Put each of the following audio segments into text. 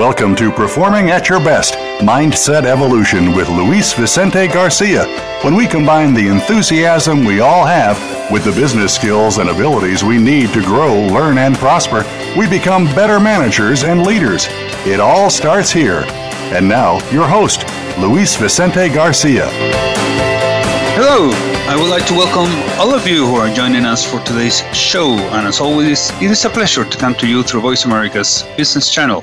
Welcome to Performing at Your Best Mindset Evolution with Luis Vicente Garcia. When we combine the enthusiasm we all have with the business skills and abilities we need to grow, learn, and prosper, we become better managers and leaders. It all starts here. And now, your host, Luis Vicente Garcia. Hello, I would like to welcome all of you who are joining us for today's show. And as always, it is a pleasure to come to you through Voice America's business channel.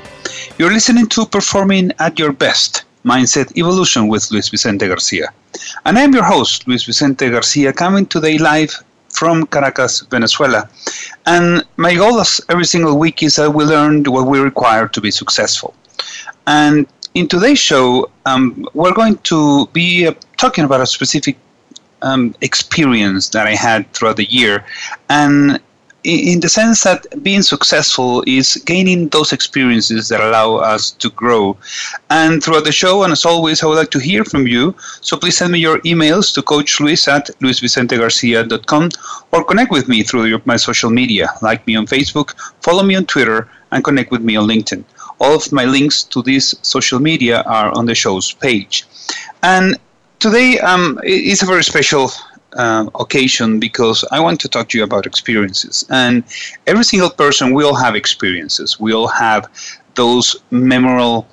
You're listening to Performing at Your Best Mindset Evolution with Luis Vicente Garcia. And I'm your host, Luis Vicente Garcia, coming today live from Caracas, Venezuela. And my goal as every single week is that we learn what we require to be successful. And in today's show, um, we're going to be uh, talking about a specific um, experience that I had throughout the year. And in the sense that being successful is gaining those experiences that allow us to grow. And throughout the show, and as always, I would like to hear from you. So please send me your emails to Coach Luis at luisvicentegarcia.com or connect with me through my social media. Like me on Facebook, follow me on Twitter, and connect with me on LinkedIn. All of my links to these social media are on the show's page. And today um, is a very special uh, occasion because I want to talk to you about experiences. And every single person, will have experiences. We all have those memorable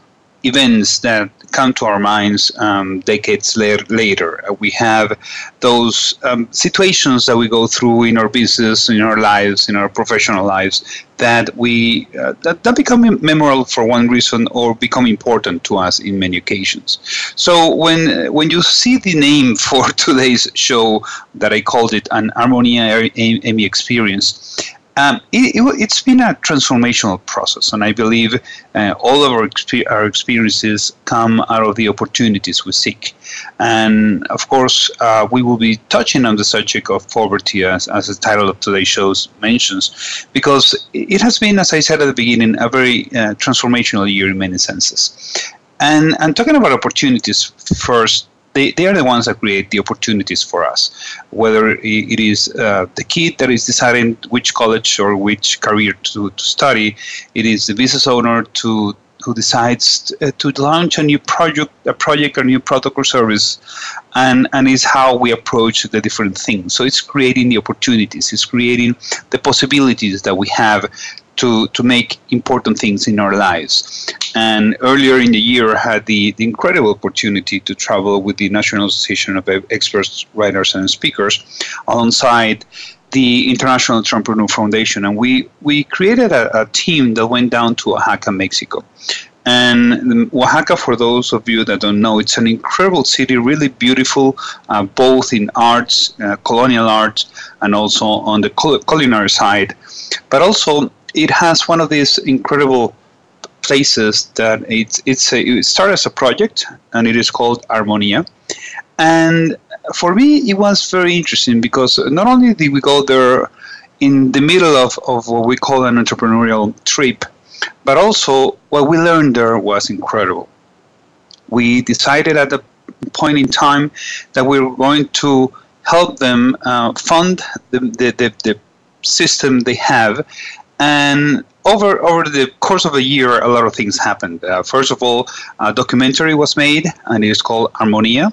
events that come to our minds um, decades later. Uh, we have those um, situations that we go through in our business, in our lives, in our professional lives that we uh, that, that become memorable for one reason or become important to us in many occasions. So when when you see the name for today's show that I called it an Armonia Emmy experience, um, it, has it, been a transformational process, and I believe uh, all of our, exper- our experiences come out of the opportunities we seek. And of course, uh, we will be touching on the subject of poverty, as, as the title of today's show mentions, because it has been, as I said at the beginning, a very uh, transformational year in many senses. And, and talking about opportunities first, they, they are the ones that create the opportunities for us. Whether it is uh, the kid that is deciding which college or which career to, to study, it is the business owner to who decides uh, to launch a new project, a project, or new product or service, and and is how we approach the different things. So it's creating the opportunities, it's creating the possibilities that we have to, to make important things in our lives. And earlier in the year, I had the, the incredible opportunity to travel with the National Association of Experts, Writers, and Speakers alongside the International Entrepreneur Foundation. And we, we created a, a team that went down to Oaxaca, Mexico. And Oaxaca, for those of you that don't know, it's an incredible city, really beautiful, uh, both in arts, uh, colonial arts, and also on the culinary side. But also, it has one of these incredible places that it's it's a, it started as a project and it is called Armonia, and for me it was very interesting because not only did we go there in the middle of, of what we call an entrepreneurial trip, but also what we learned there was incredible. We decided at the point in time that we were going to help them uh, fund the, the, the, the system they have and over over the course of a year, a lot of things happened. Uh, first of all, a documentary was made, and it is called Armonia.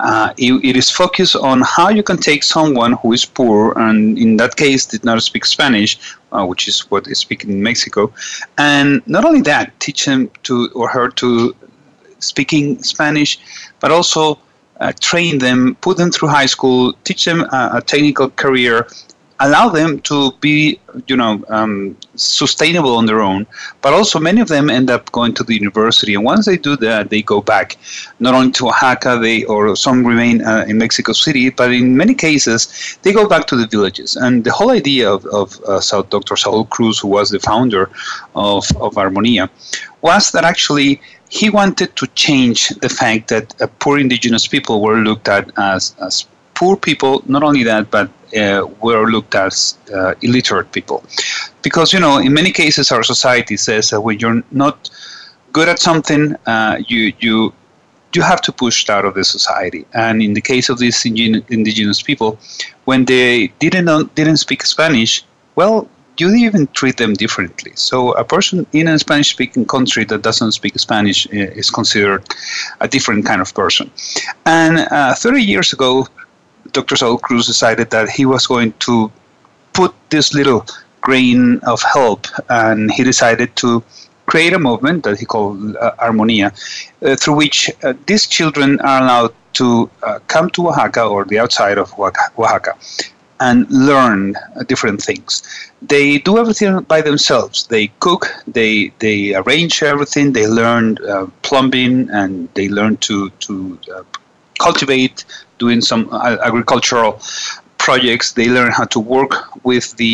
Uh, it, it is focused on how you can take someone who is poor and in that case did not speak Spanish, uh, which is what they speak in Mexico, and not only that, teach him to or her to speaking Spanish, but also uh, train them, put them through high school, teach them a technical career, allow them to be, you know, um, sustainable on their own, but also many of them end up going to the university. And once they do that, they go back not only to Oaxaca, they or some remain uh, in Mexico City, but in many cases they go back to the villages. And the whole idea of, of uh, South Dr. Saul Cruz, who was the founder of, of Armonia, was that actually he wanted to change the fact that uh, poor indigenous people were looked at as, as poor people. Not only that, but uh, were looked as uh, illiterate people. Because, you know, in many cases, our society says that when you're not good at something, uh, you, you, you have to push out of the society. And in the case of these indigenous people, when they didn't, didn't speak Spanish, well, you even treat them differently. So a person in a Spanish-speaking country that doesn't speak Spanish is considered a different kind of person. And uh, 30 years ago, Dr. Saul Cruz decided that he was going to put this little grain of help, and he decided to create a movement that he called uh, Armonia, uh, through which uh, these children are allowed to uh, come to Oaxaca or the outside of Oaxaca and learn uh, different things. They do everything by themselves. They cook, they they arrange everything. They learn uh, plumbing and they learn to to cultivate doing some uh, agricultural projects. They learn how to work with the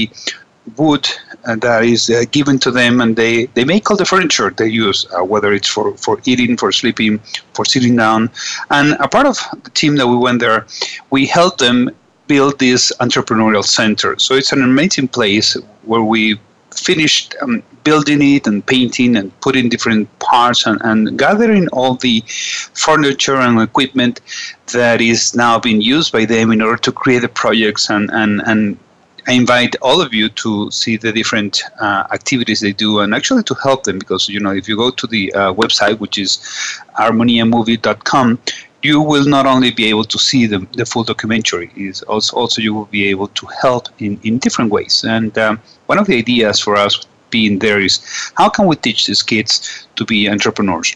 wood uh, that is uh, given to them, and they, they make all the furniture they use, uh, whether it's for, for eating, for sleeping, for sitting down. And a part of the team that we went there, we helped them build this entrepreneurial center. So it's an amazing place where we finished um, building it and painting and putting different parts and, and gathering all the furniture and equipment that is now being used by them in order to create the projects and, and, and I invite all of you to see the different uh, activities they do and actually to help them because you know if you go to the uh, website which is armoniamovie.com you will not only be able to see the, the full documentary is also also you will be able to help in, in different ways. And um, one of the ideas for us being there is how can we teach these kids to be entrepreneurs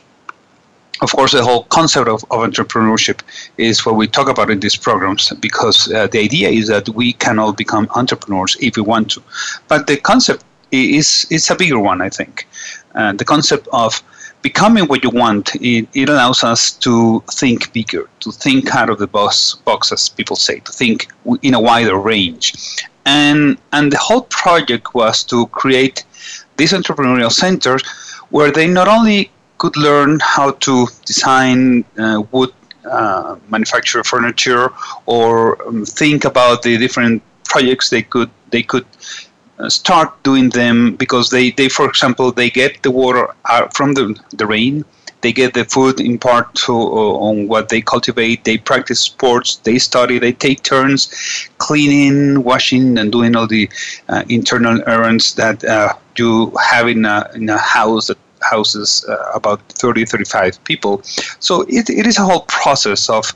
of course, the whole concept of, of entrepreneurship is what we talk about in these programs because uh, the idea is that we can all become entrepreneurs if we want to. But the concept is, is a bigger one, I think. Uh, the concept of becoming what you want, it, it allows us to think bigger, to think out of the box, box, as people say, to think in a wider range. And, and the whole project was to create these entrepreneurial centers where they not only could learn how to design uh, wood uh, manufacture furniture or um, think about the different projects they could they could uh, start doing them because they, they for example they get the water out from the, the rain they get the food in part to, uh, on what they cultivate they practice sports they study they take turns cleaning washing and doing all the uh, internal errands that uh, you have in a, in a house that houses uh, about 30 35 people. So it, it is a whole process of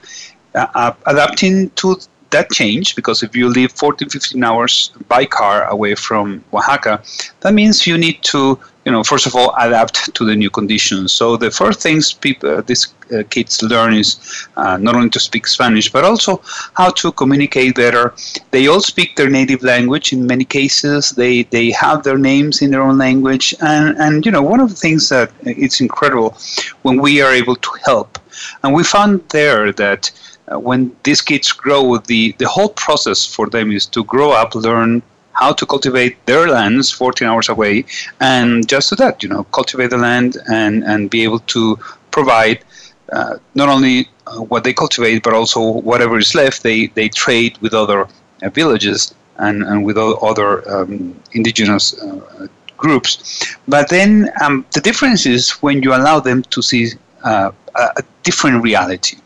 uh, adapting to that changed because if you live 14, 15 hours by car away from Oaxaca, that means you need to, you know, first of all, adapt to the new conditions. So the first things people, uh, these uh, kids learn is uh, not only to speak Spanish, but also how to communicate better. They all speak their native language in many cases. They, they have their names in their own language. And, and, you know, one of the things that it's incredible when we are able to help. And we found there that uh, when these kids grow, the, the whole process for them is to grow up, learn how to cultivate their lands 14 hours away, and just do that, you know, cultivate the land and, and be able to provide uh, not only uh, what they cultivate, but also whatever is left, they, they trade with other uh, villages and, and with other um, indigenous uh, groups. But then um, the difference is when you allow them to see uh, a different reality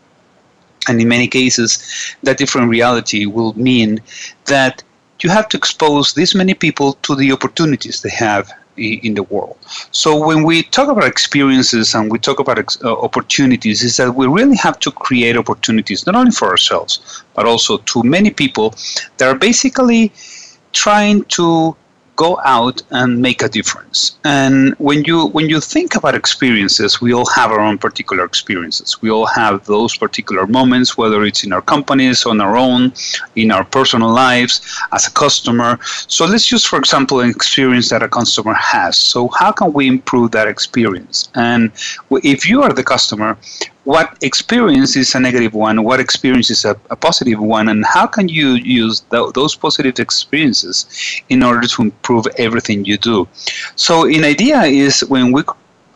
and in many cases, that different reality will mean that you have to expose this many people to the opportunities they have in the world. So when we talk about experiences and we talk about ex- uh, opportunities, is that we really have to create opportunities not only for ourselves but also to many people that are basically trying to go out and make a difference. And when you when you think about experiences, we all have our own particular experiences. We all have those particular moments, whether it's in our companies, on our own, in our personal lives, as a customer. So let's use, for example, an experience that a customer has. So how can we improve that experience? And if you are the customer, what experience is a negative one, what experience is a, a positive one, and how can you use the, those positive experiences in order to improve everything you do. So, an idea is when we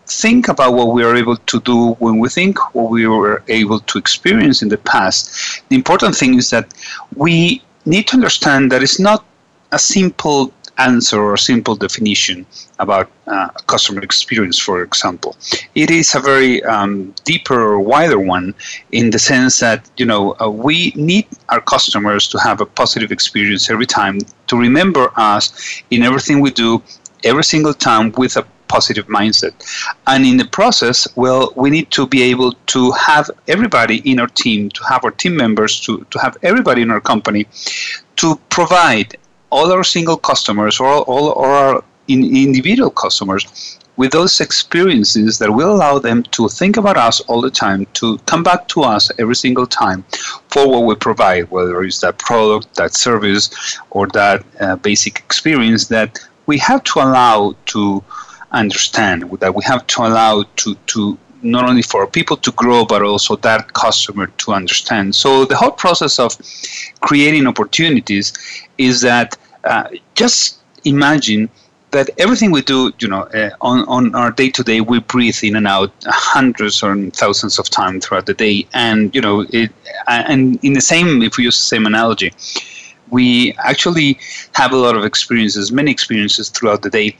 think about what we are able to do, when we think what we were able to experience in the past, the important thing is that we need to understand that it's not a simple answer or simple definition about uh, customer experience, for example. It is a very um, deeper or wider one in the sense that you know uh, we need our customers to have a positive experience every time to remember us in everything we do every single time with a positive mindset. And in the process, well, we need to be able to have everybody in our team, to have our team members, to, to have everybody in our company to provide all our single customers or all, our in individual customers with those experiences that will allow them to think about us all the time, to come back to us every single time for what we provide, whether it's that product, that service, or that uh, basic experience that we have to allow to understand, that we have to allow to, to not only for people to grow, but also that customer to understand. So the whole process of creating opportunities is that uh, just imagine that everything we do, you know, uh, on, on our day to day, we breathe in and out hundreds or thousands of times throughout the day. And, you know, it, and in the same, if we use the same analogy, we actually have a lot of experiences, many experiences throughout the day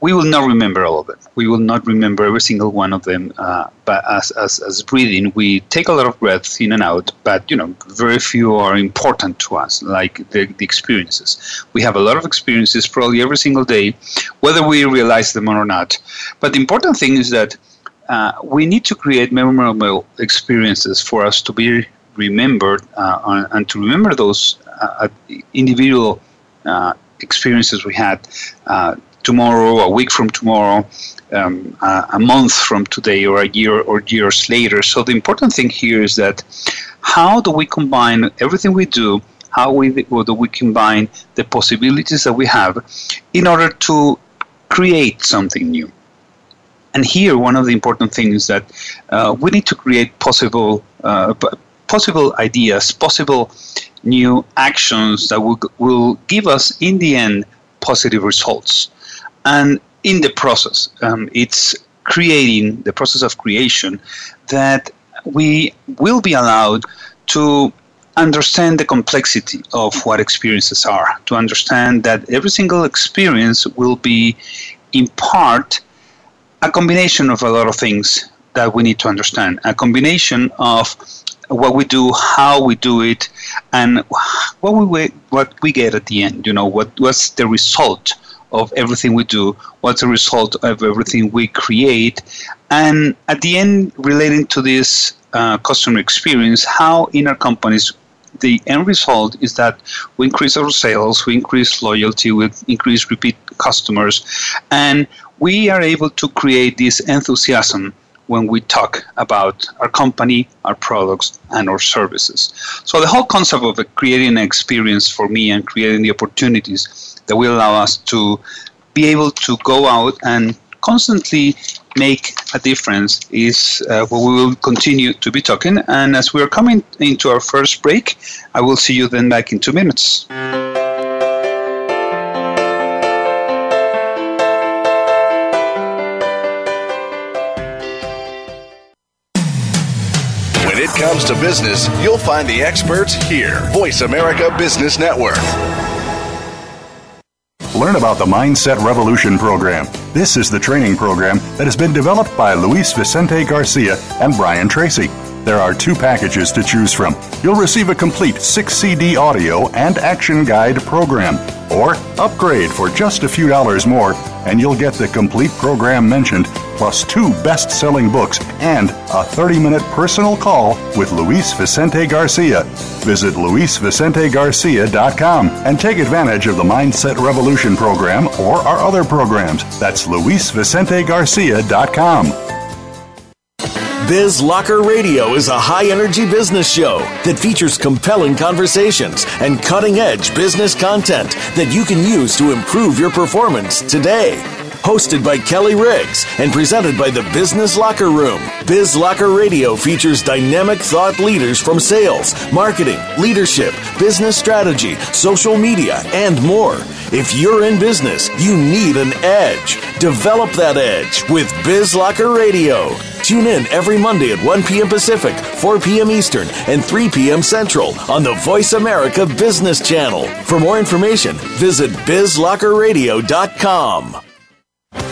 we will not remember all of them. We will not remember every single one of them. Uh, but as, as, as breathing, we take a lot of breaths in and out, but you know, very few are important to us, like the, the experiences. We have a lot of experiences probably every single day, whether we realize them or not. But the important thing is that uh, we need to create memorable experiences for us to be remembered uh, and to remember those uh, individual uh, experiences we had uh, tomorrow, a week from tomorrow, um, a, month from today, or a year or years later. So the important thing here is that how do we combine everything we do? How we do we combine the possibilities that we have in order to create something new? And here, one of the important things is that uh, we need to create possible uh, possible ideas, possible new actions that will, will give us, in the end, positive results. And in the process, um, it's creating the process of creation that we will be allowed to understand the complexity of what experiences are, to understand that every single experience will be, in part, a combination of a lot of things that we need to understand, a combination of what we do, how we do it, and what we what we get at the end. You know, what what's the result of everything we do, what's the result of everything we create, and at the end, relating to this uh, customer experience, how in our companies the end result is that we increase our sales, we increase loyalty, we increase repeat customers, and we are able to create this enthusiasm when we talk about our company, our products, and our services. So the whole concept of creating an experience for me and creating the opportunities that will allow us to be able to go out and constantly make a difference is uh, what we will continue to be talking. And as we are coming into our first break, I will see you then back in two minutes. When it comes to business, you'll find the experts here. Voice America Business Network. Learn about the Mindset Revolution program. This is the training program that has been developed by Luis Vicente Garcia and Brian Tracy. There are two packages to choose from. You'll receive a complete 6 CD audio and action guide program, or upgrade for just a few dollars more, and you'll get the complete program mentioned, plus two best selling books and a 30 minute personal call with Luis Vicente Garcia. Visit luisvicentegarcia.com and take advantage of the Mindset Revolution program or our other programs. That's luisvicentegarcia.com. Biz Locker Radio is a high energy business show that features compelling conversations and cutting edge business content that you can use to improve your performance today. Hosted by Kelly Riggs and presented by the Business Locker Room, Biz Locker Radio features dynamic thought leaders from sales, marketing, leadership, business strategy, social media, and more. If you're in business, you need an edge. Develop that edge with Biz Locker Radio. Tune in every Monday at 1 p.m. Pacific, 4 p.m. Eastern, and 3 p.m. Central on the Voice America Business Channel. For more information, visit bizlockerradio.com.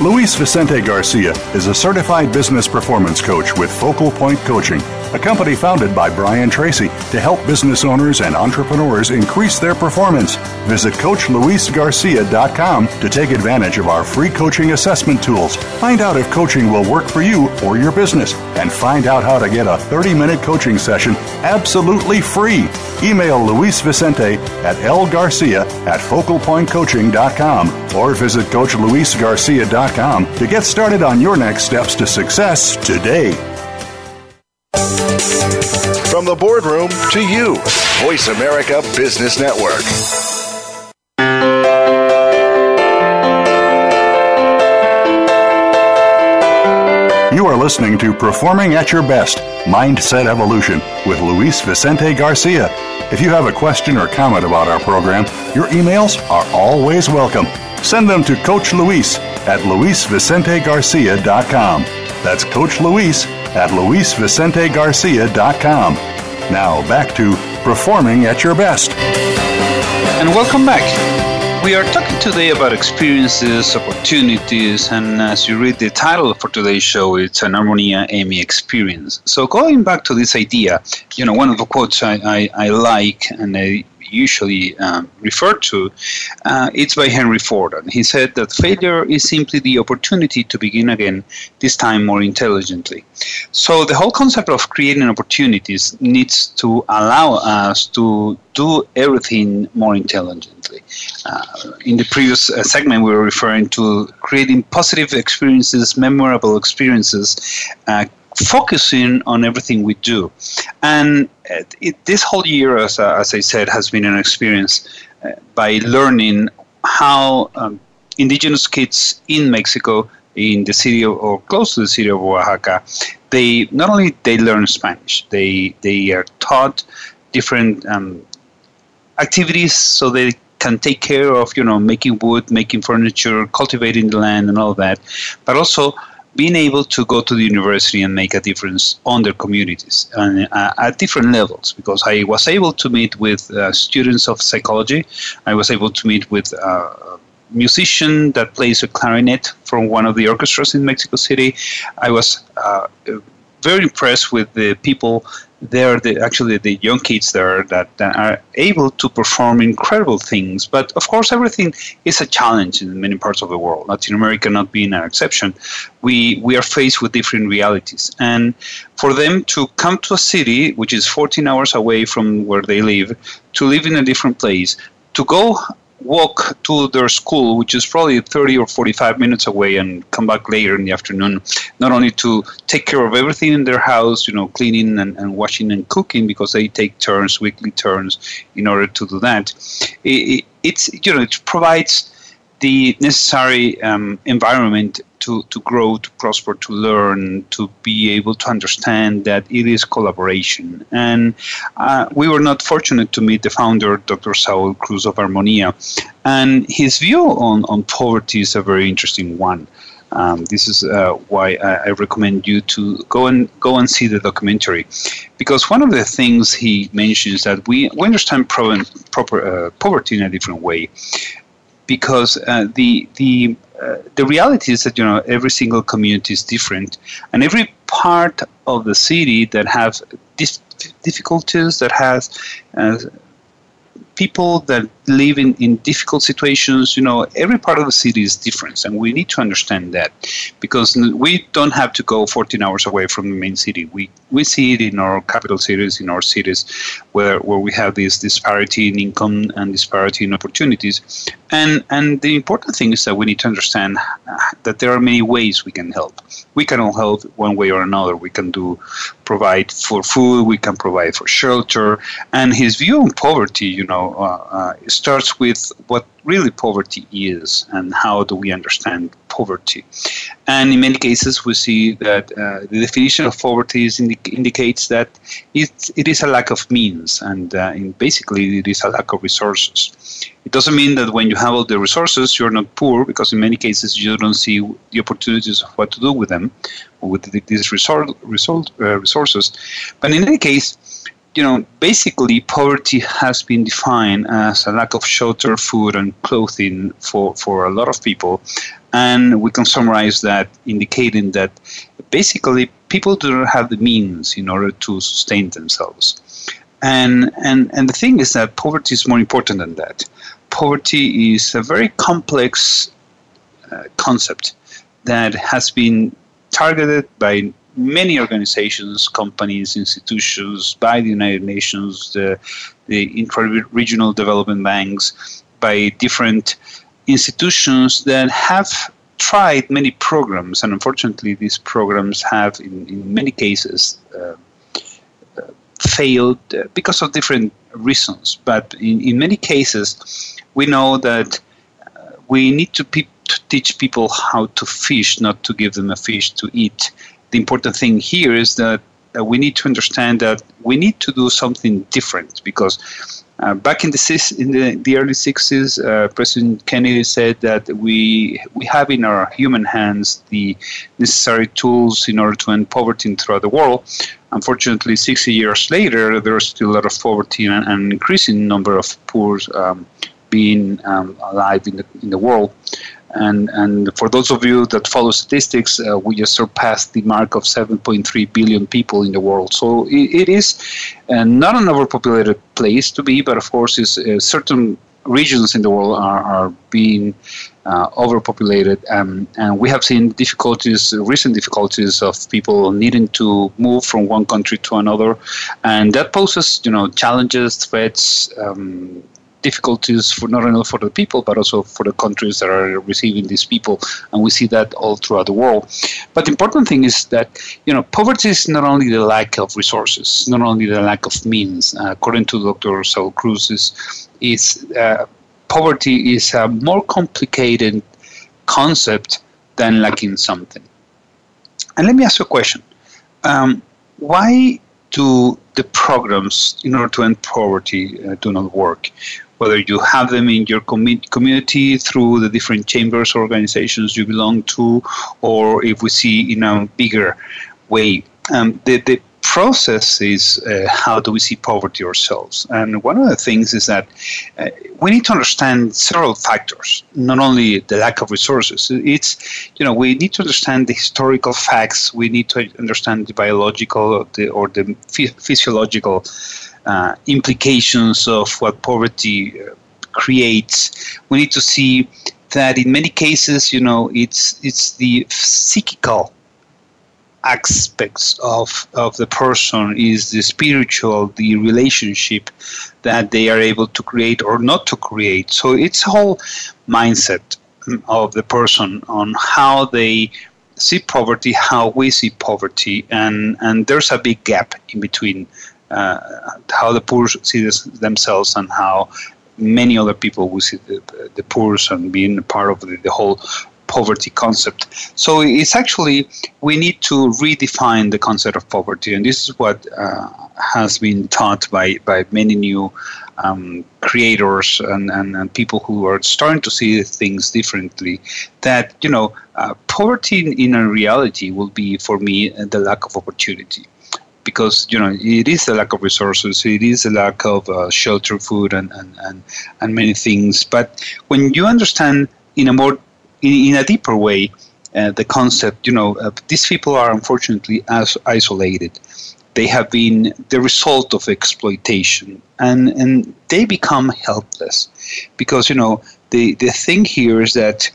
Luis Vicente Garcia is a certified business performance coach with Focal Point Coaching a company founded by Brian Tracy to help business owners and entrepreneurs increase their performance. Visit CoachLuisGarcia.com to take advantage of our free coaching assessment tools. Find out if coaching will work for you or your business, and find out how to get a 30 minute coaching session absolutely free. Email Luis Vicente at lgarcia at focalpointcoaching.com or visit CoachLuisGarcia.com to get started on your next steps to success today. The boardroom to you, Voice America Business Network. You are listening to Performing at Your Best Mindset Evolution with Luis Vicente Garcia. If you have a question or comment about our program, your emails are always welcome. Send them to Coach Luis at luisvicentegarcia.com. That's Coach Luis at luisvicentegarcia.com. Now back to performing at your best. And welcome back. We are talking today about experiences, opportunities, and as you read the title for today's show, it's an Armonia Emmy experience. So, going back to this idea, you know, one of the quotes I, I, I like and I usually um, referred to, uh, it's by Henry Ford. And he said that failure is simply the opportunity to begin again, this time more intelligently. So the whole concept of creating opportunities needs to allow us to do everything more intelligently. Uh, in the previous uh, segment, we were referring to creating positive experiences, memorable experiences, uh, focusing on everything we do. And uh, it, this whole year, as, uh, as I said, has been an experience uh, by learning how um, indigenous kids in Mexico, in the city of, or close to the city of Oaxaca, they not only they learn Spanish, they they are taught different um, activities so they can take care of you know making wood, making furniture, cultivating the land, and all that, but also being able to go to the university and make a difference on their communities and uh, at different levels because I was able to meet with uh, students of psychology. I was able to meet with uh, a musician that plays a clarinet from one of the orchestras in Mexico City. I was uh, very impressed with the people they're the, actually the young kids there that, that, are able to perform incredible things. But of course, everything is a challenge in many parts of the world. Latin America not being an exception. We we are faced with different realities, and for them to come to a city which is 14 hours away from where they live, to live in a different place, to go walk to their school, which is probably 30 or 45 minutes away, and come back later in the afternoon, not only to take care of everything in their house, you know, cleaning and, and washing and cooking, because they take turns, weekly turns, in order to do that. It, it, it's, you know, it provides the necessary um, environment to, to grow, to prosper, to learn, to be able to understand that it is collaboration. And uh, we were not fortunate to meet the founder, Dr. Saul Cruz of Armonia. And his view on, on poverty is a very interesting one. Um, this is uh, why I, I, recommend you to go and go and see the documentary, because one of the things he mentions that we, we understand pro- proper, uh, poverty in a different way because uh, the the uh, the reality is that you know every single community is different, and every part of the city that has dif- difficulties, that has uh, people that live in, in difficult situations, you know, every part of the city is different, and we need to understand that because we don't have to go 14 hours away from the main city. We we see it in our capital cities, in our cities, where, where we have this disparity in income and disparity in opportunities. And and the important thing is that we need to understand that there are many ways we can help. We can all help one way or another. We can do provide for food, we can provide for shelter, and his view on poverty, you know, uh, uh, starts with what really poverty is and how do we understand poverty. And in many cases, we see that uh, the definition of poverty indi- indicates that it, it is a lack of means, and uh, basically, it is a lack of resources. It doesn't mean that when you have all the resources, you're not poor, because in many cases, you don't see the opportunities of what to do with them, with these resor- uh, resources. But in any case, you know, basically poverty has been defined as a lack of shelter, food, and clothing for, for a lot of people. And we can summarize that indicating that basically people do not have the means in order to sustain themselves. And, and, and the thing is that poverty is more important than that. Poverty is a very complex uh, concept that has been targeted by many organizations, companies, institutions, by the United Nations, the, the intra-regional development banks, by different institutions that have tried many programs, and unfortunately, these programs have, in, in many cases, uh, uh, failed uh, because of different reasons. But in, in many cases, we know that uh, we need to, pe- to teach people how to fish, not to give them a fish to eat the important thing here is that uh, we need to understand that we need to do something different because uh, back in the in the, the early 60s, uh, President Kennedy said that we we have in our human hands the necessary tools in order to end poverty throughout the world. Unfortunately, 60 years later, there is still a lot of poverty and an increasing number of poor um, being um, alive in the in the world. And, and for those of you that follow statistics, uh, we just surpassed the mark of 7.3 billion people in the world. So it, it is uh, not an overpopulated place to be, but of course, is uh, certain regions in the world are, are being uh, overpopulated, um, and we have seen difficulties, recent difficulties of people needing to move from one country to another, and that poses, you know, challenges, threats, um, difficulties for not only for the people but also for the countries that are receiving these people. And we see that all throughout the world. But the important thing is that you know poverty is not only the lack of resources not only the lack of means. Uh, according to dr saul cruz is, uh, poverty is a more complicated concept than lacking something. And let me ask you a question. Um, why do the programs in order to end poverty uh, do not work? Whether you have them in your com- community through the different chambers organizations you belong to, or if we see in a bigger way. Um, the, the process is uh, how do we see poverty ourselves? And one of the things is that uh, we need to understand several factors, not only the lack of resources. It's, you know, we need to understand the historical facts, we need to understand the biological or the, or the physiological uh, implications of what poverty uh, creates. We need to see that in many cases, you know, it's it's the psychical aspects of, of the person is the spiritual the relationship that they are able to create or not to create so it's whole mindset of the person on how they see poverty how we see poverty and and there's a big gap in between how the poor see this, themselves and how many other people will see the, the poor and being part of the, the whole poverty concept. So it's actually, we need to redefine the concept of poverty. And this is what uh, has been taught by, by many new um, creators and, and, and, people who are starting to see things differently. That, you know, uh, poverty in, in a reality will be, for me, the lack of opportunity because you know it is a lack of resources, it is a lack of uh, shelter, food, and, and, and, and many things. But when you understand in a more in, in a deeper way, uh, the concept, you know, uh, these people are unfortunately as isolated. They have been the result of exploitation, and and they become helpless because you know the the thing here is that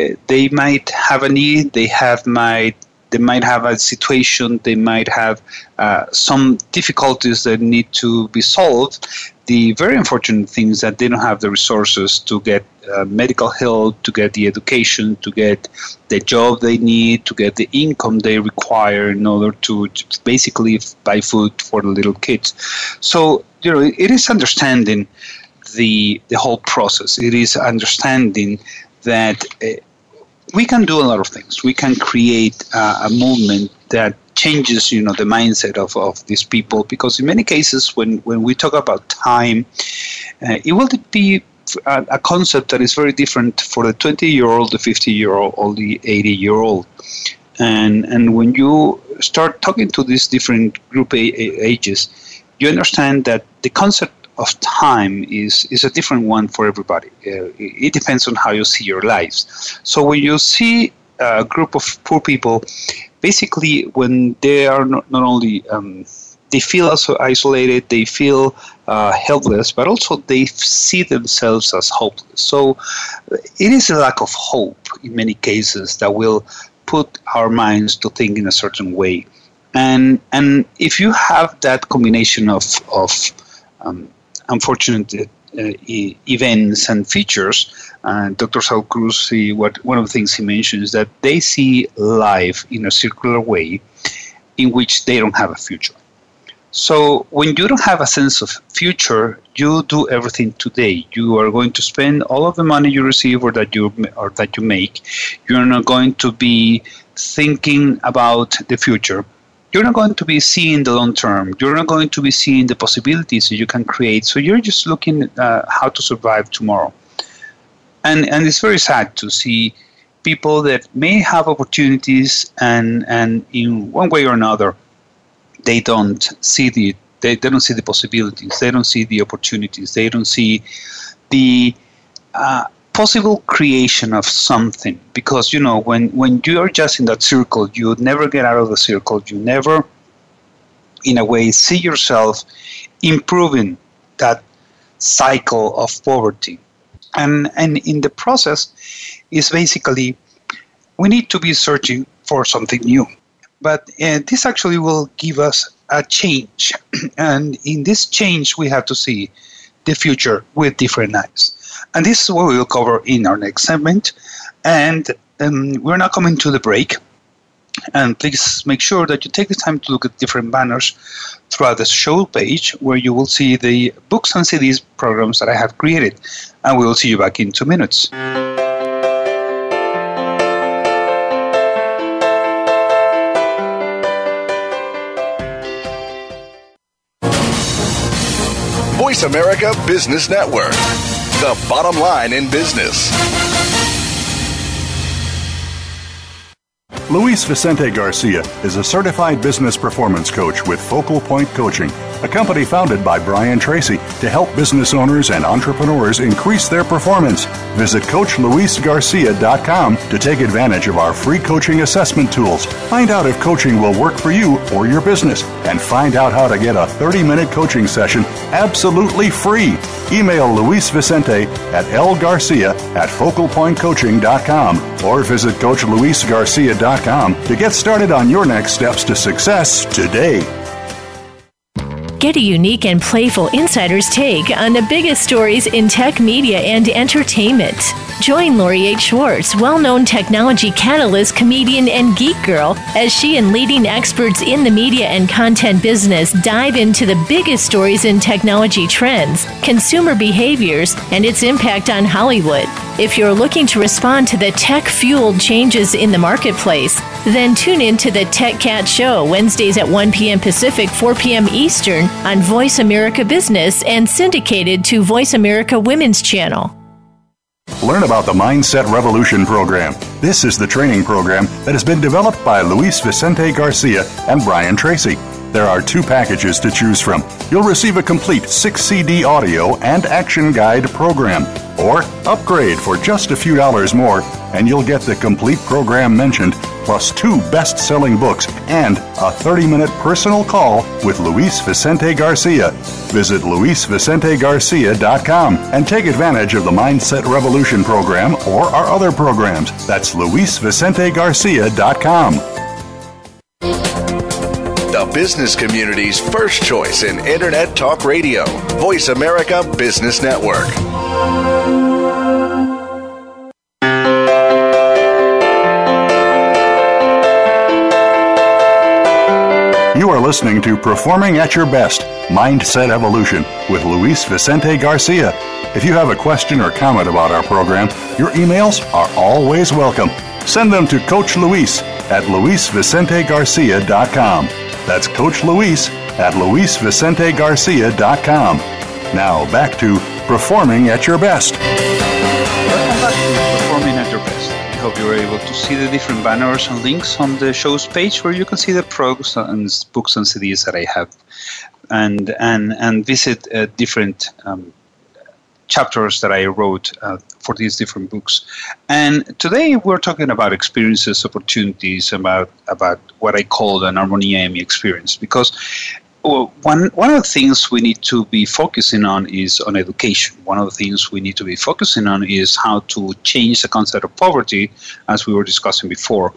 uh, they might have a need, they have might they might have a situation, they might have uh, some difficulties that need to be solved. The very unfortunate thing is that they don't have the resources to get uh, medical help, to get the education, to get the job they need, to get the income they require in order to, basically buy food for the little kids. So, you know, it is understanding the the whole process. It is understanding that uh, we can do a lot of things. We can create uh, a movement that changes, you know, the mindset of, of these people. Because in many cases, when when we talk about time, uh, it will be a, a, concept that is very different for the 20 year old, the 50 year old, or the 80 year old. And and when you start talking to these different group ages, you understand that the concept of time is is a different one for everybody. Uh, it depends on how you see your lives. So when you see a group of poor people, basically when they are not, not only um, they feel also isolated, they feel uh, helpless, but also they see themselves as hopeless. So it is a lack of hope in many cases that will put our minds to think in a certain way. And and if you have that combination of of um, unfortunate uh, events and features. Uh, Dr. Saul Cruz, he, what, one of the things he mentions is that they see life in a circular way in which they don't have a future. So when you don't have a sense of future, you do everything today. You are going to spend all of the money you receive or that you or that you make. You're not going to be thinking about the future you're not going to be seeing the long term. You're not going to be seeing the possibilities that you can create. So you're just looking at uh, how to survive tomorrow. And, and it's very sad to see people that may have opportunities and, and in one way or another, they don't see the they, they don't see the possibilities. They don't see the opportunities. They don't see the uh, possible creation of something. Because you know when when you are just in that circle you never get out of the circle. You never in a way see yourself improving that cycle of poverty. And and in the process is basically we need to be searching for something new. But uh, this actually will give us a change. And in this change we have to see the future with different eyes and this is what we will cover in our next segment. And um, we're now coming to the break. And please make sure that you take the time to look at different banners throughout the show page where you will see the books and CDs programs that I have created. And we will see you back in two minutes. Voice America Business Network the bottom line in business. Luis Vicente Garcia is a certified business performance coach with Focal Point Coaching a company founded by Brian Tracy to help business owners and entrepreneurs increase their performance. Visit CoachLuisGarcia.com to take advantage of our free coaching assessment tools. Find out if coaching will work for you or your business, and find out how to get a 30 minute coaching session absolutely free. Email Luis Vicente at lgarcia at focalpointcoaching.com or visit CoachLuisGarcia.com to get started on your next steps to success today. Get a unique and playful insider's take on the biggest stories in tech media and entertainment. Join Lori H. Schwartz, well known technology catalyst, comedian, and geek girl, as she and leading experts in the media and content business dive into the biggest stories in technology trends, consumer behaviors, and its impact on Hollywood. If you're looking to respond to the tech fueled changes in the marketplace, then tune in to the Tech Cat Show Wednesdays at 1 p.m. Pacific, 4 p.m. Eastern on Voice America Business and syndicated to Voice America Women's Channel. Learn about the Mindset Revolution program. This is the training program that has been developed by Luis Vicente Garcia and Brian Tracy. There are two packages to choose from. You'll receive a complete 6 CD audio and action guide program, or upgrade for just a few dollars more and you'll get the complete program mentioned, plus two best selling books and a 30 minute personal call with Luis Vicente Garcia. Visit luisvicentegarcia.com and take advantage of the Mindset Revolution program or our other programs. That's luisvicentegarcia.com the business community's first choice in Internet Talk Radio. Voice America Business Network. You are listening to Performing at Your Best Mindset Evolution with Luis Vicente Garcia. If you have a question or comment about our program, your emails are always welcome. Send them to Coach Luis at luisvicentegarcia.com. That's Coach Luis at luisvicentegarcia.com. Now back to performing at your best. Welcome back to Performing at Your Best. I hope you were able to see the different banners and links on the show's page where you can see the products and books and CDs that I have and and and visit uh, different um, chapters that I wrote uh, for these different books. And today we're talking about experiences, opportunities, about about what I call an Armonia Emmy experience because one one of the things we need to be focusing on is on education. One of the things we need to be focusing on is how to change the concept of poverty, as we were discussing before.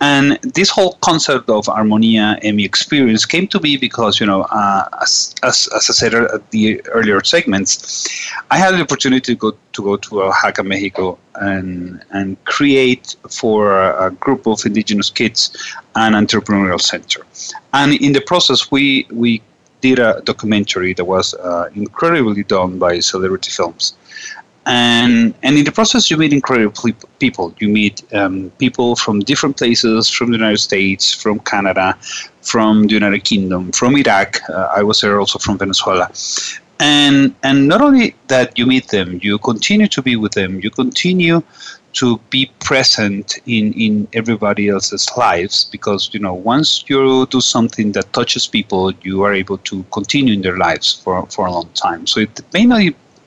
And this whole concept of Armonia Emmy experience came to be because, you know, uh, as, as, as I said at the earlier segments, I had the opportunity to go to go to Oaxaca, Mexico, and and create for a group of indigenous kids an entrepreneurial center. And in the process, we we did a documentary that was uh, incredibly done by Celebrity Films. And, and in the process, you meet incredible people. You meet um, people from different places, from the United States, from Canada, from the United Kingdom, from Iraq. Uh, I was there also from Venezuela and and not only that you meet them you continue to be with them you continue to be present in in everybody else's lives because you know once you do something that touches people you are able to continue in their lives for for a long time so it may not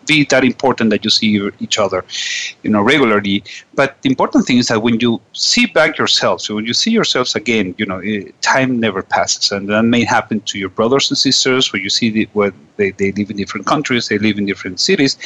be that important that you see each other, you know, regularly. But the important thing is that when you see back yourselves, so when you see yourselves again, you know, eh, time never passes, and that may happen to your brothers and sisters, where you see the, where they, they live in different countries, they live in different cities.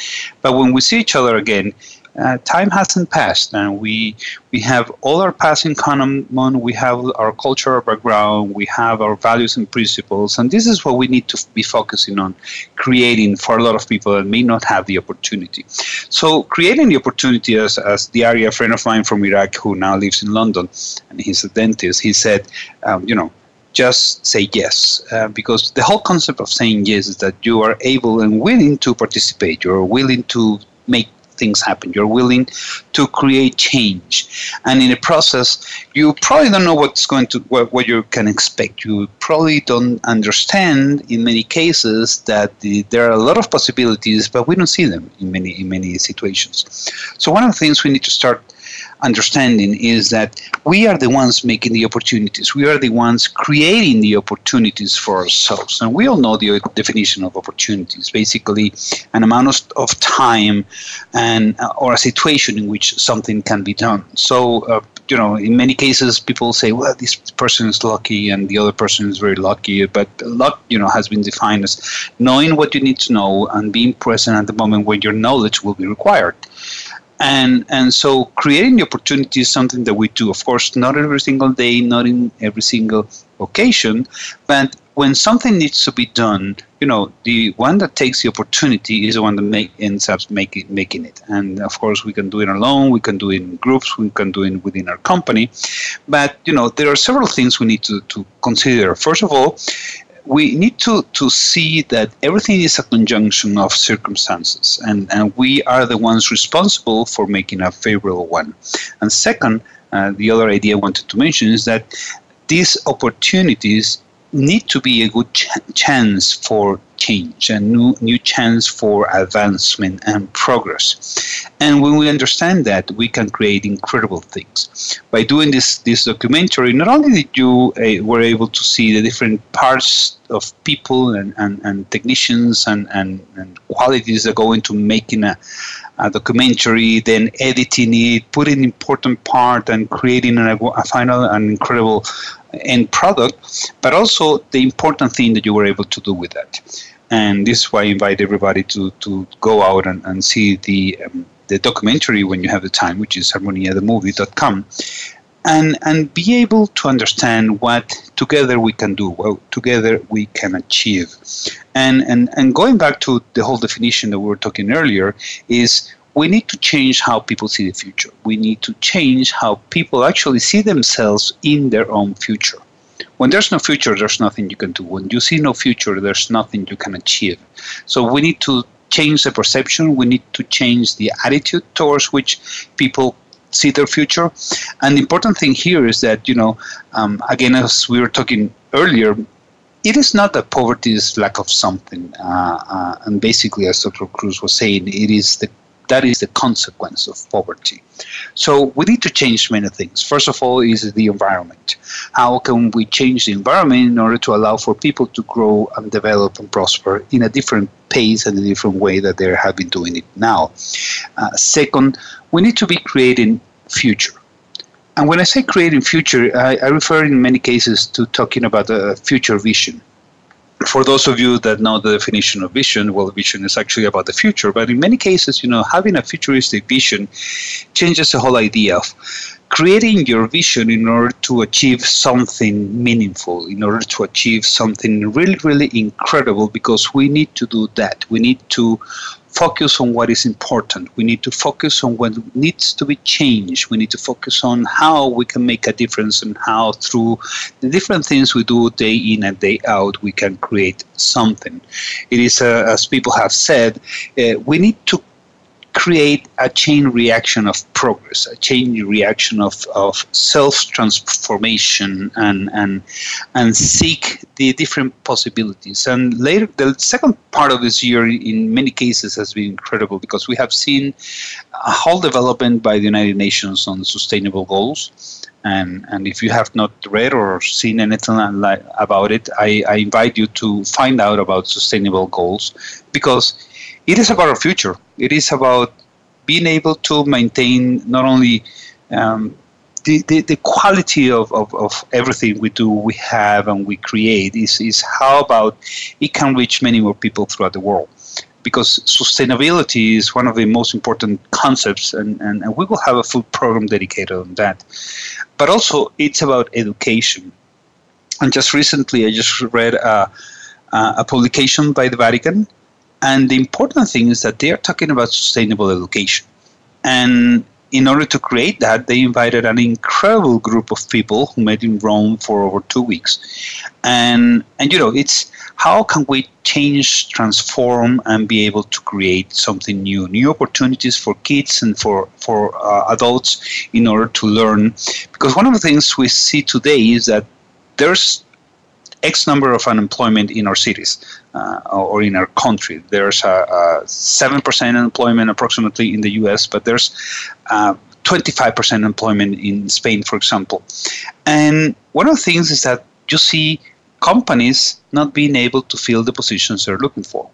But when we see each other again, uh, time hasn't passed, and we we have all our past in common. We have our cultural background, we have our values and principles, and this is what we need to be focusing on, creating for a lot of people that may not have the opportunity. So, creating the opportunity, as as the area friend of mine from Iraq who now lives in London, and he's a dentist, he said, um, you know just say yes. Uh, because the whole concept of saying yes is that you are able and willing to participate. You're willing to make things happen. You're willing to create change, and in the process, you probably don't know what's going to what, what you can expect. You probably don't understand in many cases that the, there are a lot of possibilities, but we don't see them in many in many situations. So one of the things we need to start understanding is that we are the ones making the opportunities. We are the ones creating the opportunities for ourselves. And we all know the definition of opportunities basically, an amount of, time and uh, or a situation in which something can be done. So, uh, you know, in many cases, people say, well, this person is lucky and the other person is very lucky. But luck, you know, has been defined as knowing what you need to know and being present at the moment when your knowledge will be required and and so creating the opportunity is something that we do. Of course not every single day not in every single occasion but when something needs to be done you know the one that takes the opportunity is the one that make, ends up making making it. And of course we can do it alone we can do it in groups we can do it within our company. But you know there are several things we need to, to consider. First of all we need to, to see that everything is a conjunction of circumstances, and, and we are the ones responsible for making a favorable one. And second, uh, the other idea I wanted to mention is that these opportunities need to be a good ch- chance for change, a new, new chance for advancement and progress. And when we understand that, we can create incredible things. By doing this, this documentary, not only did you uh, were able to see the different parts of people and, and, and technicians and, and, and qualities that go into making a, a documentary, then editing it, putting important part, and creating a, a final and incredible end product, but also the important thing that you were able to do with that. And this is why I invite everybody to, to go out and, and see the um, the documentary when you have the time, which is armoniathemovie.com, and and be able to understand what together we can do, what together we can achieve. And and and going back to the whole definition that we were talking earlier is we need to change how people see the future. We need to change how people actually see themselves in their own future. When there's no future, there's nothing you can do. When you see no future, there's nothing you can achieve. So we need to change the perception. We need to change the attitude towards which people see their future. And the important thing here is that, you know, um, again, as we were talking earlier, it is not that poverty is lack of something. Uh, uh, and basically, as Dr. Cruz was saying, it is the that is the consequence of poverty. So we need to change many things. First of all, is the environment. How can we change the environment in order to allow for people to grow and develop and prosper in a different pace and a different way that they have been doing it now? Uh, second, we need to be creating future. And when I say creating future, I, I refer in many cases to talking about a future vision for those of you that know the definition of vision, well, vision is actually about the future. But in many cases, you know, having a futuristic vision changes the whole idea of creating your vision in order to achieve something meaningful, in order to achieve something really, really incredible, because we need to do that. We need to focus on what is important. We need to focus on what needs to be changed. We need to focus on how we can make a difference and how, through the different things we do day in and day out, we can create something. It is, uh, as people have said, uh, we need to create a chain reaction of progress, a chain reaction of, of self transformation and, and, and seek the different possibilities. And later, the second part of this year, in many cases, has been incredible because we have seen a whole development by the United Nations on sustainable goals. And, and if you have not read or seen anything about it, I, I invite you to find out about sustainable goals because it is about our future. It is about being able to maintain not only um, the, the, the, quality of, of, of everything we do, we have, and we create is, is how about it can reach many more people throughout the world. Because sustainability is one of the most important concepts, and, and, and we will have a full program dedicated on that. But also, it's about education. And just recently, I just read a, a publication by the Vatican and the important thing is that they are talking about sustainable education. And in order to create that, they invited an incredible group of people who met in Rome for over two weeks. And, and you know, it's how can we change, transform, and be able to create something new, new opportunities for kids and for, for uh, adults in order to learn. Because one of the things we see today is that there's X number of unemployment in our cities uh, or in our country. There's a, a, 7% unemployment approximately in the US, but there's uh, 25% employment in Spain, for example. And one of the things is that you see companies not being able to fill the positions they're looking for.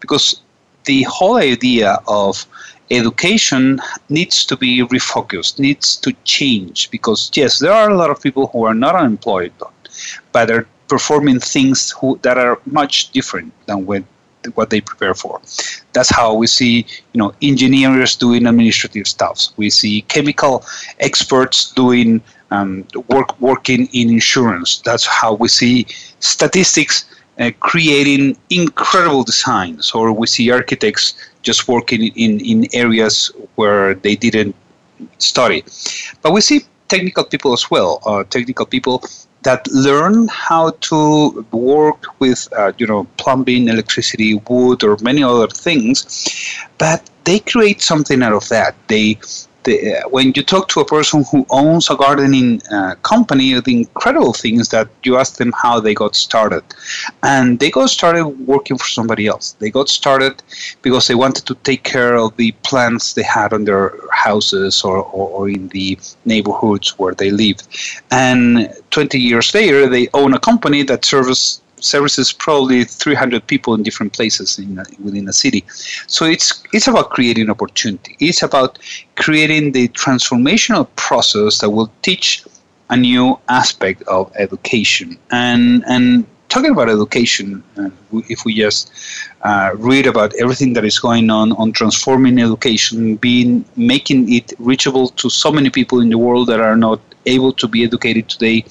Because the whole idea of education needs to be refocused, needs to change. Because, yes, there are a lot of people who are not unemployed, but they're performing things who, that are much different than what what they prepare for. That's how we see, you know, engineers doing administrative stuff. We see chemical experts doing um, work working in insurance. That's how we see statistics uh, creating incredible designs, or we see architects just working in, in areas where they didn't study. But we see technical people as well. Uh, technical people that learn how to work with, uh, you know, plumbing, electricity, wood, or many other things, but they create something out of that. They the, uh, when you talk to a person who owns a gardening uh, company, the incredible thing is that you ask them how they got started. And they got started working for somebody else. They got started because they wanted to take care of the plants they had on their houses or, or, or in the neighborhoods where they lived. And 20 years later, they own a company that serves services probably 300 people in different places in, within a city. So it's it's about creating opportunity. It's about creating the transformational process that will teach a new aspect of education and and talking about education, uh, if we just uh, read about everything that is going on on transforming education, being making it reachable to so many people in the world that are not able to be educated today,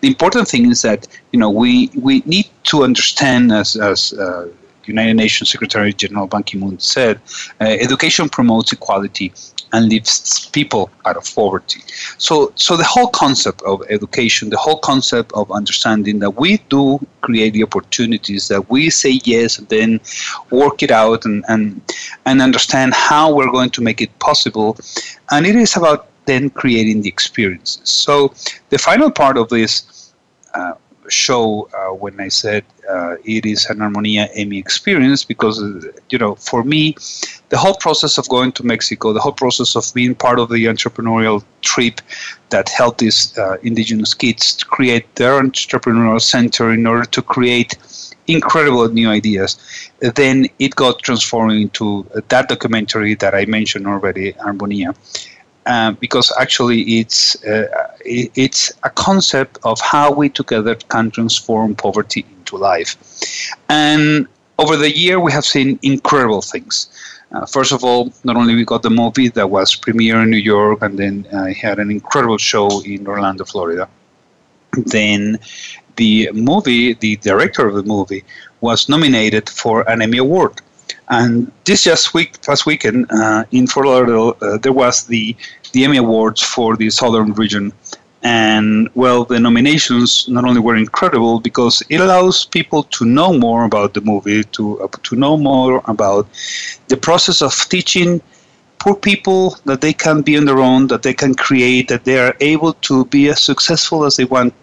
the important thing is that you know we we need to understand as as uh, United Nations Secretary General Ban Ki-moon said, uh, education promotes equality and lifts people out of poverty. So, so the whole concept of education, the whole concept of understanding that we do create the opportunities, that we say yes and then work it out and, and, and understand how we're going to make it possible. And it is about then creating the experiences. So the final part of this uh, show uh, when I said uh, it is an Armonia Emmy experience because, you know, for me, the whole process of going to Mexico, the whole process of being part of the entrepreneurial trip that helped these uh, indigenous kids to create their entrepreneurial center in order to create incredible new ideas. Then it got transformed into that documentary that I mentioned already, Armonia. Uh, because actually it's uh, it's a concept of how we together can transform poverty into life. And over the year, we have seen incredible things. Uh, first of all, not only we got the movie that was premiere in New York, and then uh, had an incredible show in Orlando, Florida. Then the movie, the director of the movie, was nominated for an Emmy Award. And this just week, past weekend, uh, in Fort Lauderdale, uh, there was the the Emmy Awards for the Southern region. And well, the nominations not only were incredible because it allows people to know more about the movie, to uh, to know more about the process of teaching poor people that they can be on their own, that they can create, that they are able to be as successful as they want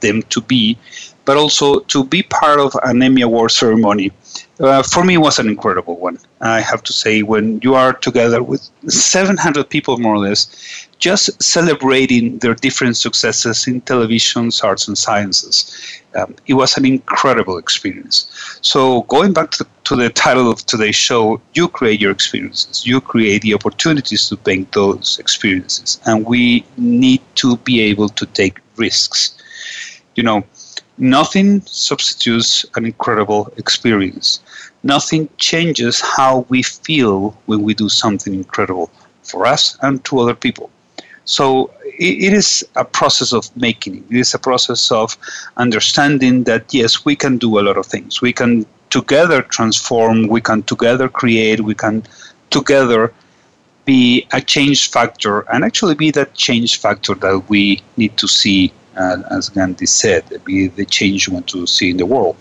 them to be, but also to be part of an Emmy Award ceremony uh, for me was an incredible one. I have to say, when you are together with 700 people, more or less, just celebrating their different successes in television, arts, and sciences, um, it was an incredible experience. So, going back to the, to the title of today's show, you create your experiences. You create the opportunities to make those experiences, and we need to be able to take risks. You know, Nothing substitutes an incredible experience. Nothing changes how we feel when we do something incredible for us and to other people. So it is a process of making it. It is a process of understanding that yes, we can do a lot of things. We can together transform, we can together create, we can together be a change factor and actually be that change factor that we need to see uh, as Gandhi said, be the change you want to see in the world.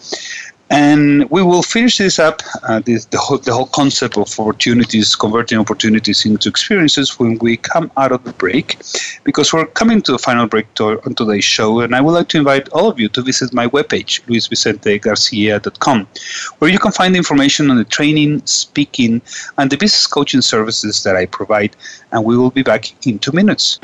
And we will finish this up, uh, this, the, whole, the whole concept of opportunities, converting opportunities into experiences when we come out of the break, because we're coming to the final break to, on today's show. And I would like to invite all of you to visit my webpage, luisvicentegarcia.com, where you can find information on the training, speaking, and the business coaching services that I provide. And we will be back in two minutes.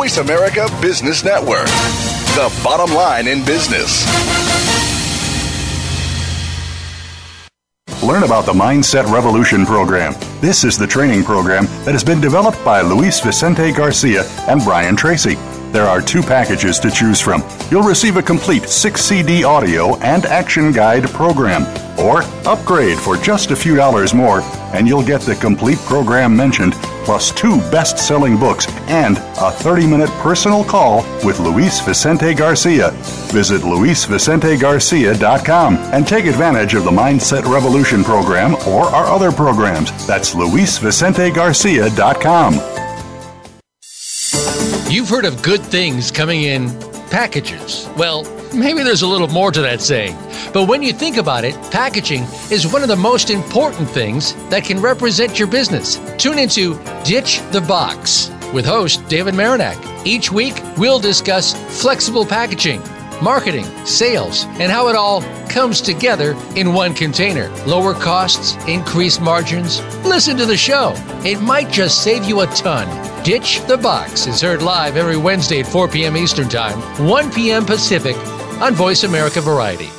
Voice America Business Network, the bottom line in business. Learn about the Mindset Revolution program. This is the training program that has been developed by Luis Vicente Garcia and Brian Tracy. There are two packages to choose from. You'll receive a complete 6 CD audio and action guide program, or upgrade for just a few dollars more, and you'll get the complete program mentioned plus two best selling books and a 30 minute personal call with Luis Vicente Garcia. Visit luisvicentegarcia.com and take advantage of the Mindset Revolution program or our other programs. That's luisvicentegarcia.com. You've heard of good things coming in packages. Well, maybe there's a little more to that saying. But when you think about it, packaging is one of the most important things that can represent your business. Tune into Ditch the Box with host David Marinak. Each week, we'll discuss flexible packaging, marketing, sales, and how it all comes together in one container. Lower costs, increased margins. Listen to the show. It might just save you a ton. Ditch the Box is heard live every Wednesday at 4 p.m. Eastern Time, 1 p.m. Pacific on Voice America Variety.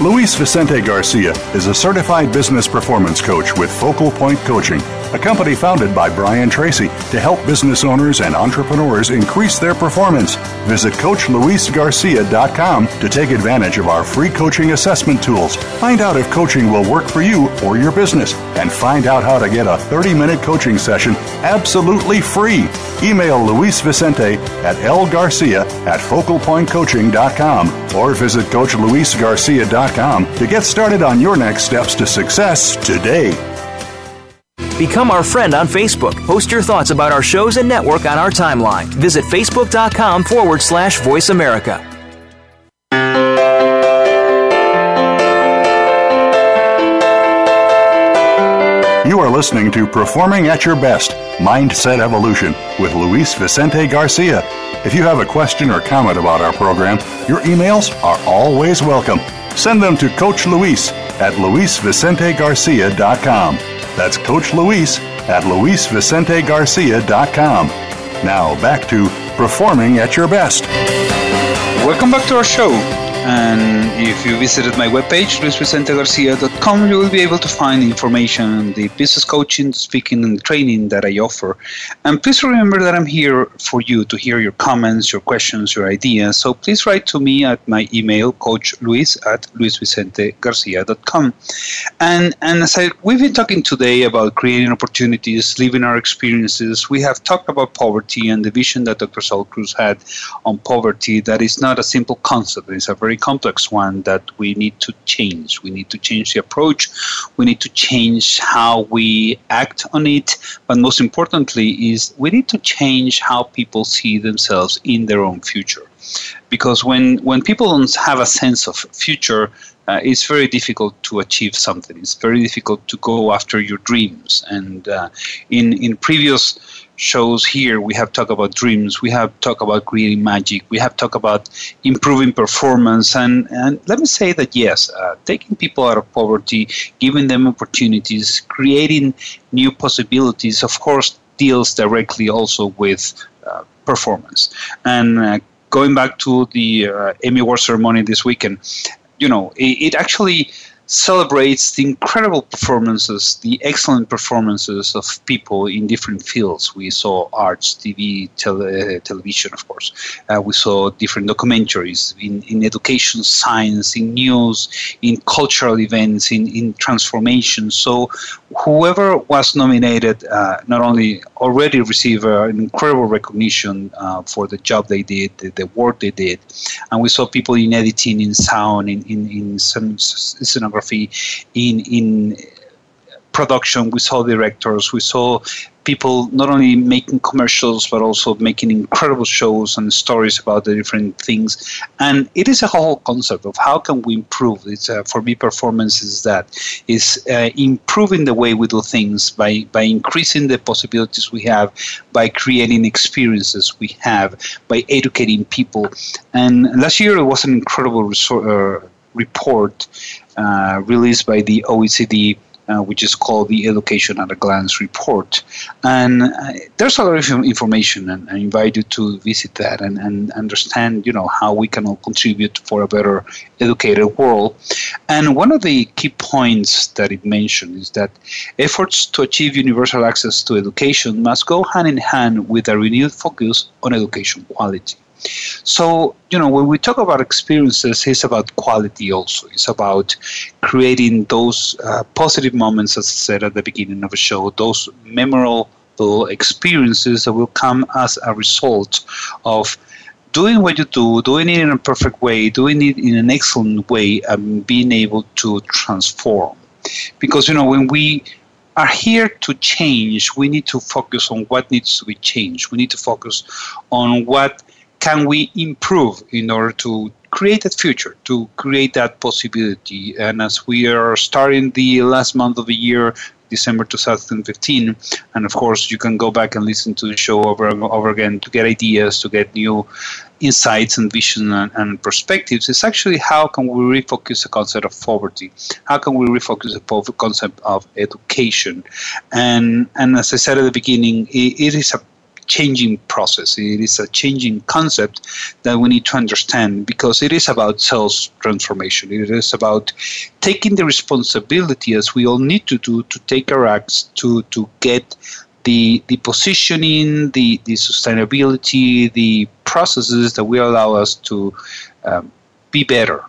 Luis Vicente Garcia is a certified business performance coach with Focal Point Coaching, a company founded by Brian Tracy to help business owners and entrepreneurs increase their performance. Visit CoachLuisGarcia.com to take advantage of our free coaching assessment tools. Find out if coaching will work for you or your business, and find out how to get a 30 minute coaching session absolutely free. Email Luis Vicente at lgarcia at focalpointcoaching.com or visit CoachLuisGarcia.com to get started on your next steps to success today. Become our friend on Facebook. Post your thoughts about our shows and network on our timeline. Visit facebook.com forward slash voice America. You are listening to Performing at Your Best Mindset Evolution with Luis Vicente Garcia. If you have a question or comment about our program, your emails are always welcome. Send them to Coach Luis at luisvicentegarcia.com. That's Coach Luis at luisvicentegarcia.com. Now back to Performing at Your Best. Welcome back to our show. And if you visited my webpage, luisvicentegarcia.com, you will be able to find information on the business coaching, speaking, and training that I offer. And please remember that I'm here for you to hear your comments, your questions, your ideas. So please write to me at my email, coachluis at luisvicentegarcia.com. And, and as I, we've been talking today about creating opportunities, living our experiences, we have talked about poverty and the vision that Dr. Saul Cruz had on poverty that is not a simple concept, it's a very complex one that we need to change. We need to change the approach. We need to change how we act on it. But most importantly, is we need to change how people see themselves in their own future. Because when, when people don't have a sense of future, uh, it's very difficult to achieve something. It's very difficult to go after your dreams. And uh, in in previous shows here, we have talked about dreams. We have talked about creating magic. We have talked about improving performance. And and let me say that yes, uh, taking people out of poverty, giving them opportunities, creating new possibilities, of course, deals directly also with uh, performance. And uh, going back to the uh, Emmy Award ceremony this weekend, you know, it, it actually celebrates the incredible performances, the excellent performances of people in different fields. We saw arts, TV, tele, television, of course. Uh, we saw different documentaries in, in education, science, in news, in cultural events, in, in transformation. So, whoever was nominated uh, not only already received uh, an incredible recognition uh, for the job they did, the, the, work they did, and we saw people in editing, in sound, in in, in scenography, in in production. We saw directors. We saw people not only making commercials but also making incredible shows and stories about the different things. And it is a whole concept of how can we improve. It's uh, for me, performance is that is uh, improving the way we do things by by increasing the possibilities we have, by creating experiences we have, by educating people. And last year it was an incredible resor- uh, report uh, released by the OECD uh, which is called the Education at a Glance report. And uh, there's a lot of information, and I invite you to visit that and, and understand, you know, how we can all contribute for a better educated world. And one of the key points that it mentioned is that efforts to achieve universal access to education must go hand in hand with a renewed focus on education quality. So, you know, when we talk about experiences, it's about quality also. It's about creating those uh, positive moments, as I said at the beginning of the show, those memorable experiences that will come as a result of doing what you do, doing it in a perfect way, doing it in an excellent way, and being able to transform. Because, you know, when we are here to change, we need to focus on what needs to be changed. We need to focus on what can we improve in order to create that future, to create that possibility? And as we are starting the last month of the year, December 2015. And of course, you can go back and listen to the show over and over again to get ideas, to get new insights and vision and, and perspectives. It's actually how can we refocus the concept of poverty? How can we refocus the concept of education? And and as I said at the beginning, it, it is a changing process. It is a changing concept that we need to understand because it is about self transformation. It is about taking the responsibility, as we all need to do, to take our acts to, to get the, the positioning, the, the sustainability, the processes that will allow us to um, be better.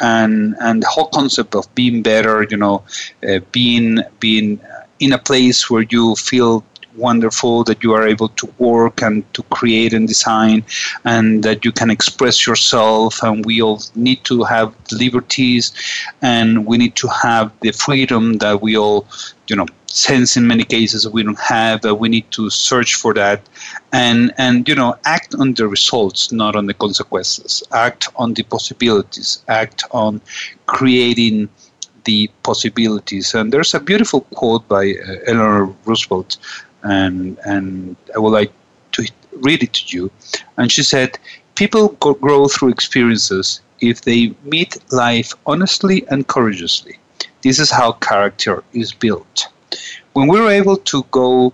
And, and the whole concept of being better, you know, uh, being being in a place where you feel wonderful that you are able to work and to create and design and that you can express yourself and we all need to have liberties and we need to have the freedom that we all you know sense in many cases we don't have that we need to search for that and and you know act on the results not on the consequences. Act on the possibilities. Act on creating the possibilities. And there's a beautiful quote by uh, eleanor roosevelt and and I would like to read it to you. And she said, "People grow through experiences if they meet life honestly and courageously. This is how character is built." When we were able to go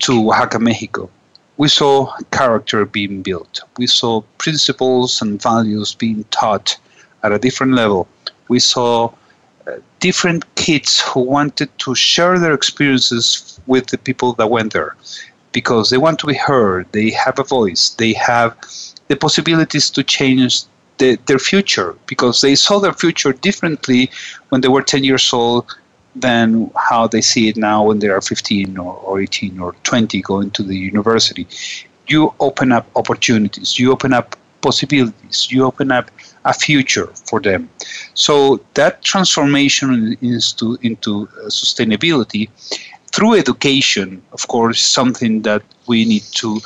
to Oaxaca, Mexico, we saw character being built. We saw principles and values being taught at a different level. We saw uh, different kids who wanted to share their experiences with the people that went there because they want to be heard, they have a voice, they have the possibilities to change the, their future because they saw their future differently when they were 10 years old than how they see it now when they are 15 or, or 18 or 20 going to the university. You open up opportunities, you open up possibilities, you open up a future for them. So that transformation into into uh, sustainability through education, of course, something that we need to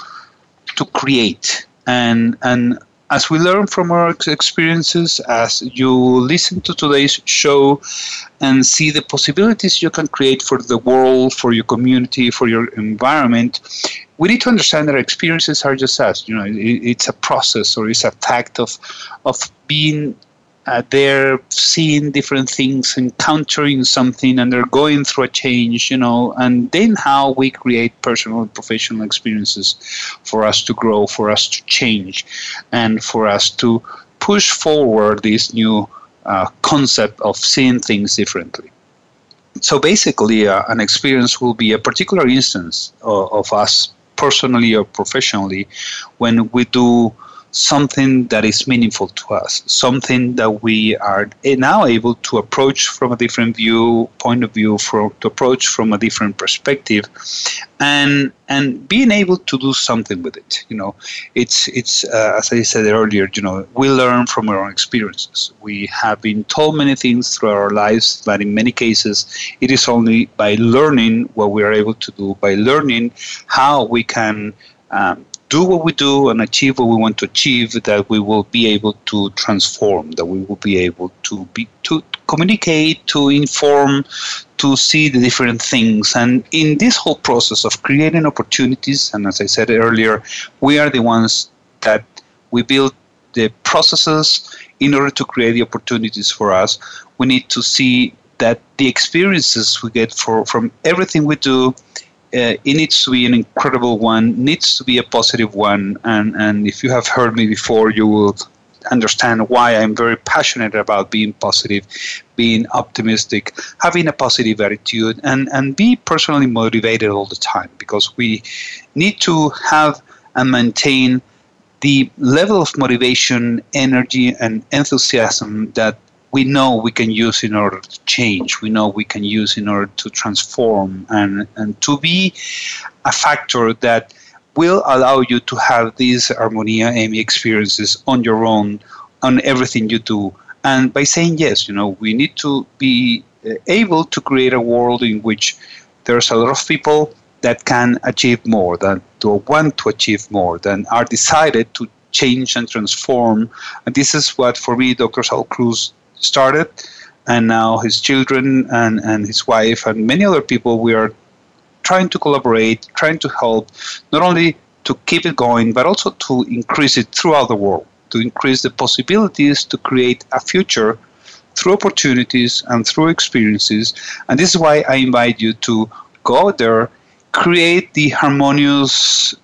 to create. And and as we learn from our experiences, as you listen to today's show and see the possibilities you can create for the world, for your community, for your environment, we need to understand that our experiences are just us. You know, it's a process or it's a fact of of being uh, they're seeing different things, encountering something, and they're going through a change, you know, and then how we create personal and professional experiences for us to grow, for us to change, and for us to push forward this new uh, concept of seeing things differently. So basically, uh, an experience will be a particular instance of, of us personally or professionally when we do something that is meaningful to us, something that we are now able to approach from a different view, point of view, for, to approach from a different perspective, and and being able to do something with it. You know, it's it's uh, as I said earlier. You know, we learn from our own experiences. We have been told many things through our lives, but in many cases, it is only by learning what we are able to do, by learning how we can um, do what we do and achieve what we want to achieve, that we will be able to transform, that we will be able to be to communicate, to inform, to see the different things. And in this whole process of creating opportunities, and as I said earlier, we are the ones that we build the processes in order to create the opportunities for us. We need to see that the experiences we get for, from everything we do uh, it needs to be an incredible one, needs to be a positive one. And, and if you have heard me before, you will understand why I'm very passionate about being positive, being optimistic, having a positive attitude, and, and be personally motivated all the time because we need to have and maintain the level of motivation, energy, and enthusiasm that we know we can use in order to change, we know we can use in order to transform and, and to be a factor that will allow you to have these Armonia Emmy experiences on your own, on everything you do. And by saying yes, you know, we need to be uh, able to create a world in which there's a lot of people that can achieve more, that want to achieve more, than are decided to change and transform. And this is what, for me, Dr. Saul Cruz started and now his children and, and his wife and many other people, we are trying to collaborate, trying to help not only to keep it going, but also to increase it throughout the world, to increase the possibilities to create a future through opportunities and through experiences. And this is why I invite you to go there, create the Armonia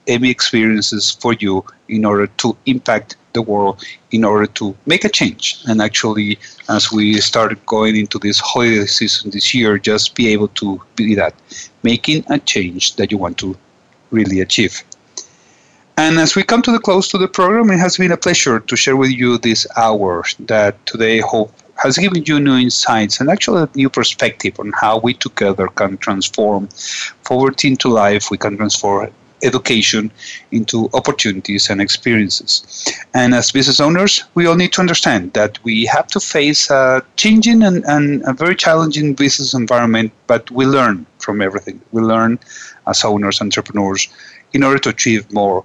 Emmy experiences for you in order to impact the world in order to make a change. And actually as we started going into this holiday season this year just be able to be that making a change that you want to really achieve. And as we come to the close to the program it has been a pleasure to share with you this hour that today hope has given you new insights and actually a new perspective on how we together can transform poverty into life. We can transform education into opportunities and experiences. And as business owners, we all need to understand that we have to face a changing and, and a very challenging business environment, but we learn from everything. We learn as owners, entrepreneurs, in order to achieve more.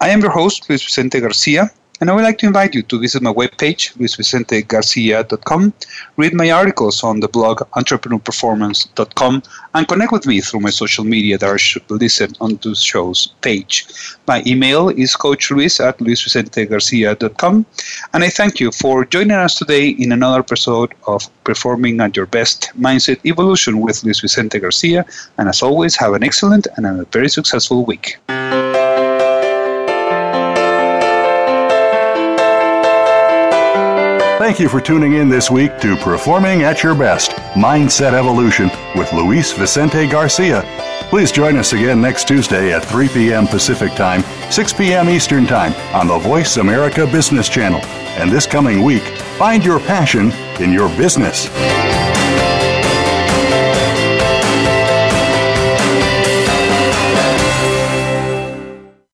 I am your host, Luis Vicente Garcia. And I would like to invite you to visit my webpage, luisvicentegarcia.com, read my articles on the blog entrepreneurperformance.com, and connect with me through my social media that I listed on the show's page. My email is coachluis at luisvicentegarcia.com, and I thank you for joining us today in another episode of Performing at Your Best Mindset Evolution with Luis Vicente Garcia. And as always, have an excellent and a very successful week. Thank you for tuning in this week to Performing at Your Best Mindset Evolution with Luis Vicente Garcia. Please join us again next Tuesday at 3 p.m. Pacific Time, 6 p.m. Eastern Time on the Voice America Business Channel. And this coming week, find your passion in your business.